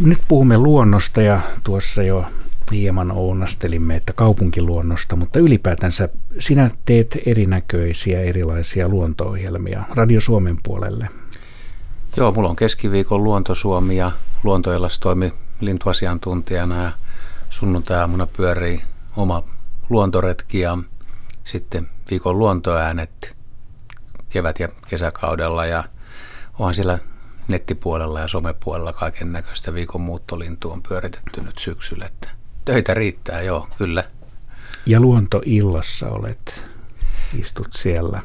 Nyt puhumme luonnosta ja tuossa jo hieman ounastelimme, että kaupunkiluonnosta, mutta ylipäätänsä sinä teet erinäköisiä erilaisia luonto-ohjelmia Radio Suomen puolelle. Joo, mulla on keskiviikon Luonto Suomi ja Luontoillas toimi lintuasiantuntijana ja sunnuntai-aamuna pyörii oma luontoretki ja sitten viikon luontoäänet kevät- ja kesäkaudella ja onhan siellä nettipuolella ja somepuolella kaiken näköistä viikon muuttolintu on pyöritetty nyt syksyllä, että töitä riittää, joo, kyllä. Ja luontoillassa olet, istut siellä.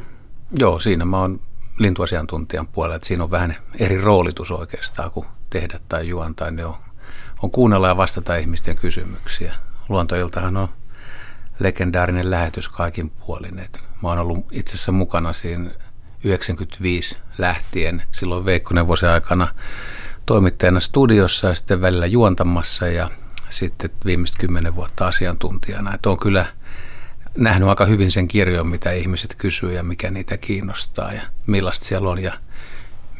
Joo, siinä mä oon lintuasiantuntijan puolella, että siinä on vähän eri roolitus oikeastaan kuin tehdä tai juontaa, niin on, on kuunnella ja vastata ihmisten kysymyksiä. Luontoiltahan on legendaarinen lähetys kaikin puolin. Et mä oon ollut itse asiassa mukana siinä 95 lähtien, silloin Veikkonen vuosi aikana toimittajana studiossa ja sitten välillä juontamassa ja sitten viimeiset kymmenen vuotta asiantuntijana. Että on kyllä nähnyt aika hyvin sen kirjon, mitä ihmiset kysyy ja mikä niitä kiinnostaa ja millaista siellä on ja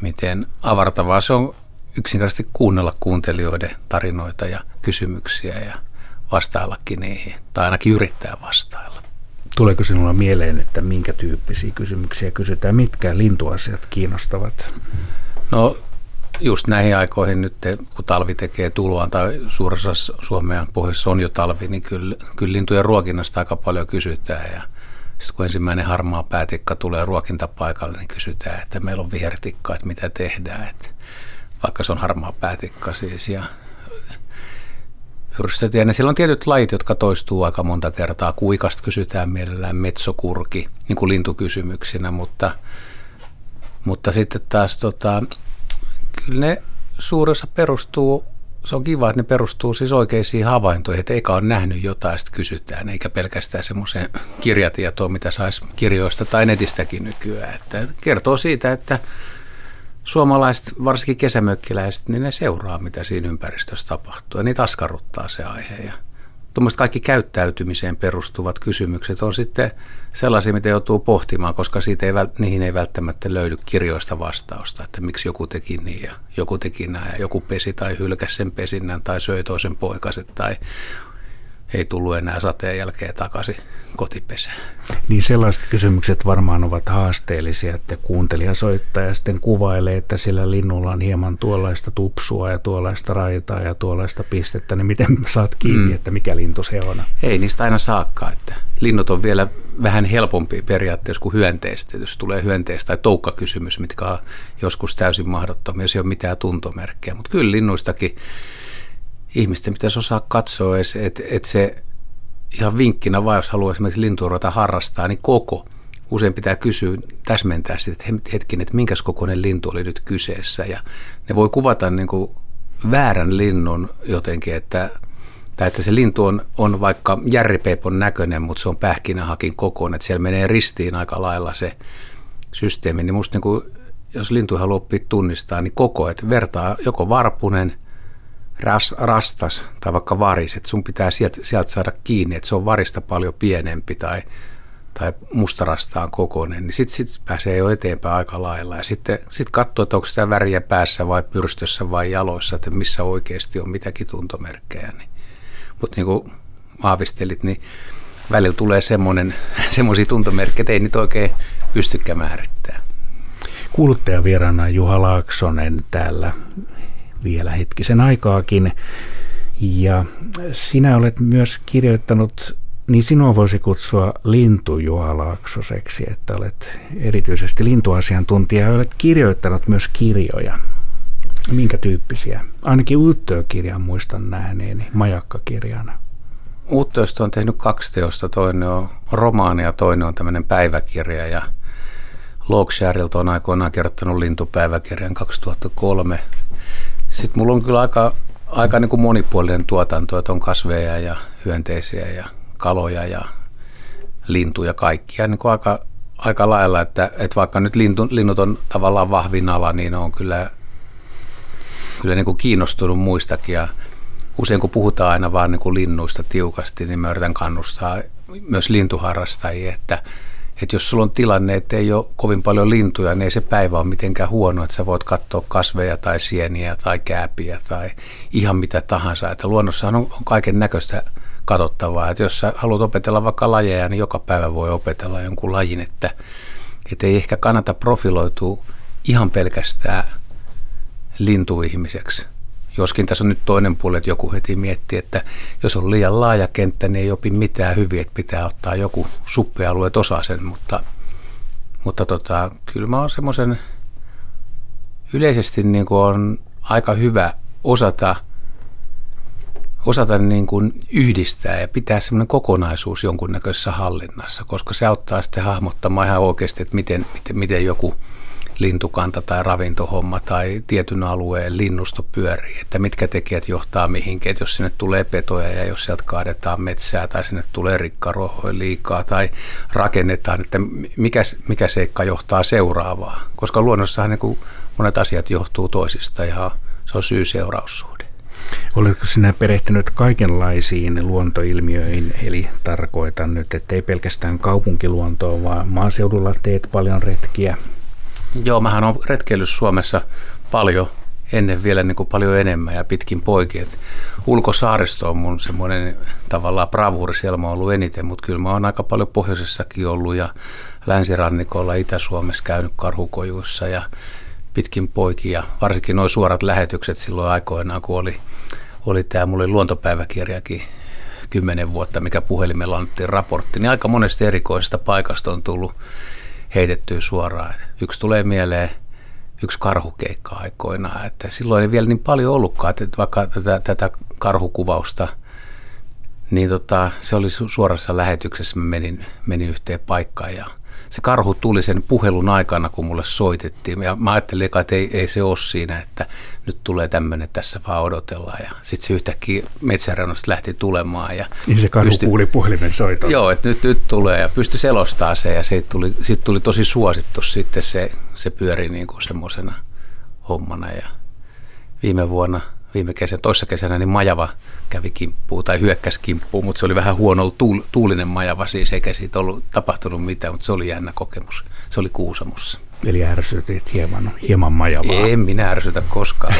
miten avartavaa se on yksinkertaisesti kuunnella kuuntelijoiden tarinoita ja kysymyksiä ja vastaillakin niihin, tai ainakin yrittää vastailla. Tuleeko sinulla mieleen, että minkä tyyppisiä kysymyksiä kysytään, mitkä lintuasiat kiinnostavat? No just näihin aikoihin nyt, kun talvi tekee tuloa tai suurassa Suomea pohjoisessa on jo talvi, niin kyllä, kyllä lintujen ruokinnasta aika paljon kysytään ja sitten kun ensimmäinen harmaa päätikka tulee ruokintapaikalle, niin kysytään, että meillä on vihertikka, että mitä tehdään, että vaikka se on harmaa päätikka siis ja hyrstötiä. Siellä on tietyt lajit, jotka toistuu aika monta kertaa. Kuikasta kysytään mielellään metsokurki, niin kuin lintukysymyksinä, mutta, mutta sitten taas tota, kyllä ne suuressa perustuu, se on kiva, että ne perustuu siis oikeisiin havaintoihin, että eikä ole nähnyt jotain, sitten kysytään, eikä pelkästään semmoiseen kirjatietoon, mitä saisi kirjoista tai netistäkin nykyään. Että kertoo siitä, että suomalaiset, varsinkin kesämökkiläiset, niin ne seuraa, mitä siinä ympäristössä tapahtuu. Ja niitä askarruttaa se aihe. Ja tuommoiset kaikki käyttäytymiseen perustuvat kysymykset on sitten sellaisia, mitä joutuu pohtimaan, koska siitä ei, niihin ei välttämättä löydy kirjoista vastausta, että miksi joku teki niin ja joku teki näin ja joku pesi tai hylkäsi sen pesinnän tai söi toisen poikaset tai ei tullut enää sateen jälkeen takaisin kotipesään. Niin sellaiset kysymykset varmaan ovat haasteellisia, että kuuntelija soittaa ja sitten kuvailee, että sillä linnulla on hieman tuollaista tupsua ja tuollaista raitaa ja tuollaista pistettä, niin miten saat kiinni, mm. että mikä lintu se on? Ei niistä aina saakka, että linnut on vielä vähän helpompi periaatteessa kuin hyönteistä, jos tulee hyönteistä tai toukkakysymys, mitkä on joskus täysin mahdottomia, jos ei ole mitään tuntomerkkejä, mutta kyllä linnuistakin ihmisten pitäisi osaa katsoa, että et se ihan vinkkinä vaan, jos haluaa esimerkiksi lintuurata harrastaa, niin koko. Usein pitää kysyä, täsmentää sitten, että hetken, että minkä kokoinen lintu oli nyt kyseessä. Ja ne voi kuvata niin kuin väärän linnun jotenkin, että, tai että se lintu on, on vaikka järripeipon näköinen, mutta se on pähkinähakin kokoinen, että siellä menee ristiin aika lailla se systeemi. Niin musta niin kuin, jos lintu haluaa oppia tunnistaa, niin koko, että vertaa joko varpunen – ras, rastas tai vaikka varis, että sun pitää sieltä, sieltä saada kiinni, että se on varista paljon pienempi tai, tai mustarastaan kokoinen, niin sitten sit pääsee jo eteenpäin aika lailla. Ja sitten sit katsoo, että onko sitä väriä päässä vai pyrstössä vai jaloissa, että missä oikeasti on mitäkin tuntomerkkejä. Niin. Mutta niin kuin aavistelit, niin välillä tulee semmoisia tuntomerkkejä, että ei niitä oikein pystykään määrittämään. Kuuluttajavieraana Juha Laaksonen täällä vielä hetkisen aikaakin. Ja sinä olet myös kirjoittanut, niin sinua voisi kutsua lintujuhalaaksoseksi, että olet erityisesti lintuasiantuntija ja olet kirjoittanut myös kirjoja. Minkä tyyppisiä? Ainakin Uuttöö-kirjan muistan nähneeni majakkakirjana. Uuttööstä on tehnyt kaksi teosta. Toinen on romaani ja toinen on tämmöinen päiväkirja. Ja Logsharilta on aikoinaan kirjoittanut lintupäiväkirjan 2003 sitten mulla on kyllä aika, aika niin kuin monipuolinen tuotanto, että on kasveja ja hyönteisiä ja kaloja ja lintuja kaikkia niin kuin aika, aika lailla, että, että vaikka nyt lintu, linnut on tavallaan vahvin ala, niin on kyllä, kyllä niin kuin kiinnostunut muistakin ja usein kun puhutaan aina vaan niin linnuista tiukasti, niin mä yritän kannustaa myös lintuharrastajia, että, että jos sulla on tilanne, että ei ole kovin paljon lintuja, niin ei se päivä ole mitenkään huono, että sä voit katsoa kasveja tai sieniä tai kääpiä tai ihan mitä tahansa. Että luonnossahan on kaiken näköistä katsottavaa. Että jos sä haluat opetella vaikka lajeja, niin joka päivä voi opetella jonkun lajin, että, että ei ehkä kannata profiloitua ihan pelkästään lintuihmiseksi. Joskin tässä on nyt toinen puoli, että joku heti miettii, että jos on liian laaja kenttä, niin ei opi mitään hyviä, että pitää ottaa joku suppealue osa sen, mutta, mutta tota, kyllä mä oon semmoisen yleisesti niin kuin on aika hyvä osata, osata niin kuin yhdistää ja pitää semmoinen kokonaisuus jonkunnäköisessä hallinnassa, koska se auttaa sitten hahmottamaan ihan oikeasti, että miten, miten, miten joku – lintukanta tai ravintohomma tai tietyn alueen linnusto pyörii, että mitkä tekijät johtaa mihinkin, että jos sinne tulee petoja ja jos sieltä kaadetaan metsää tai sinne tulee rikkarohoja liikaa tai rakennetaan, että mikä, mikä seikka johtaa seuraavaa, koska luonnossahan niin monet asiat johtuu toisista ja se on syy-seuraussuhde. Oletko sinä perehtynyt kaikenlaisiin luontoilmiöihin, eli tarkoitan nyt, että ei pelkästään kaupunkiluontoa, vaan maaseudulla teet paljon retkiä, Joo, mähän on retkeillyt Suomessa paljon, ennen vielä niin kuin paljon enemmän ja pitkin poikin. Ulkosaaristo on mun semmoinen tavallaan bravuuri, siellä mä oon ollut eniten, mutta kyllä mä oon aika paljon pohjoisessakin ollut ja länsirannikolla Itä-Suomessa käynyt karhukojuissa ja pitkin poikin ja varsinkin nuo suorat lähetykset silloin aikoinaan, kun oli, oli tämä, mulla oli luontopäiväkirjakin kymmenen vuotta, mikä puhelimella annettiin raportti, niin aika monesta erikoisesta paikasta on tullut heitettyä suoraan. Yksi tulee mieleen yksi karhukeikka aikoinaan, että silloin ei vielä niin paljon ollutkaan, että vaikka tätä, tätä karhukuvausta, niin tota, se oli suorassa lähetyksessä, mä menin, menin yhteen paikkaan ja se karhu tuli sen puhelun aikana, kun mulle soitettiin. Ja mä ajattelin, että ei, ei se ole siinä, että nyt tulee tämmöinen, tässä vaan odotellaan. Ja sitten se yhtäkkiä metsäreunasta lähti tulemaan. Ja niin se karhu pystyi, kuuli puhelimen soiton. Joo, että nyt, nyt tulee ja pystyi selostaa se. Ja siitä tuli, siitä tuli tosi suosittu sitten se, se pyöri niin kuin semmoisena hommana. Ja viime vuonna – viime kesän, toissa kesänä, niin Majava kävi kimppuun tai hyökkäsi kimppuun, mutta se oli vähän huono tuul, tuulinen Majava siis, eikä siitä ollut tapahtunut mitään, mutta se oli jännä kokemus. Se oli Kuusamossa. Eli ärsytit hieman, hieman Majavaa. En minä ärsytä koskaan.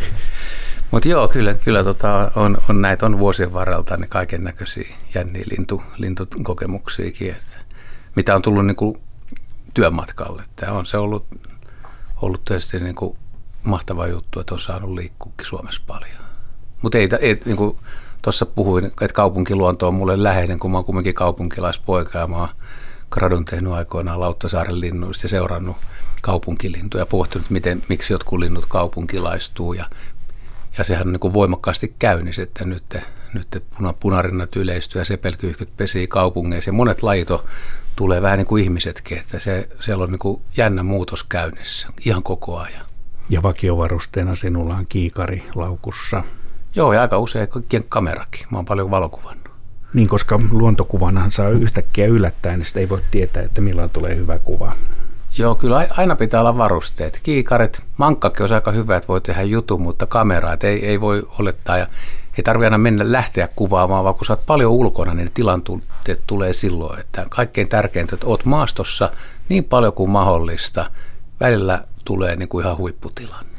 mutta joo, kyllä, kyllä tota, on, on, näitä on vuosien varrelta ne kaiken näköisiä jänniä lintu, lintukokemuksiakin, että, mitä on tullut niin kuin työmatkalle. Tämä on se ollut, ollut tietysti niin kuin mahtava juttu, että on saanut liikkuukin Suomessa paljon. Mutta ei, ei niin kuin tuossa puhuin, että kaupunkiluonto on mulle läheinen, kun mä oon kumminkin kaupunkilaispoika ja mä oon gradun tehnyt aikoinaan Lauttasaaren linnuista ja seurannut kaupunkilintuja ja pohtinut, miten, miksi jotkut linnut kaupunkilaistuu ja, ja sehän on niin kuin voimakkaasti käynnissä, että nyt, nyt puna, punarinnat yleistyy ja sepelkyyhkyt pesii kaupungeissa ja monet lajit tulee vähän niin kuin ihmisetkin, että se, siellä on niin kuin jännä muutos käynnissä ihan koko ajan. Ja vakiovarusteena sinulla on kiikari laukussa. Joo, ja aika usein kamerakin. Mä oon paljon valokuvannut. Niin, koska luontokuvanhan saa yhtäkkiä yllättäen, niin ei voi tietää, että milloin tulee hyvä kuva. Joo, kyllä aina pitää olla varusteet. Kiikaret, mankkakin on aika hyvä, että voi tehdä jutun, mutta kamera, että ei, ei voi olettaa ja ei tarvitse aina mennä lähteä kuvaamaan, vaan kun sä oot paljon ulkona, niin tilanteet tulee silloin. Että kaikkein tärkeintä, että oot maastossa niin paljon kuin mahdollista. Välillä tulee niin kuin ihan huipputilanne.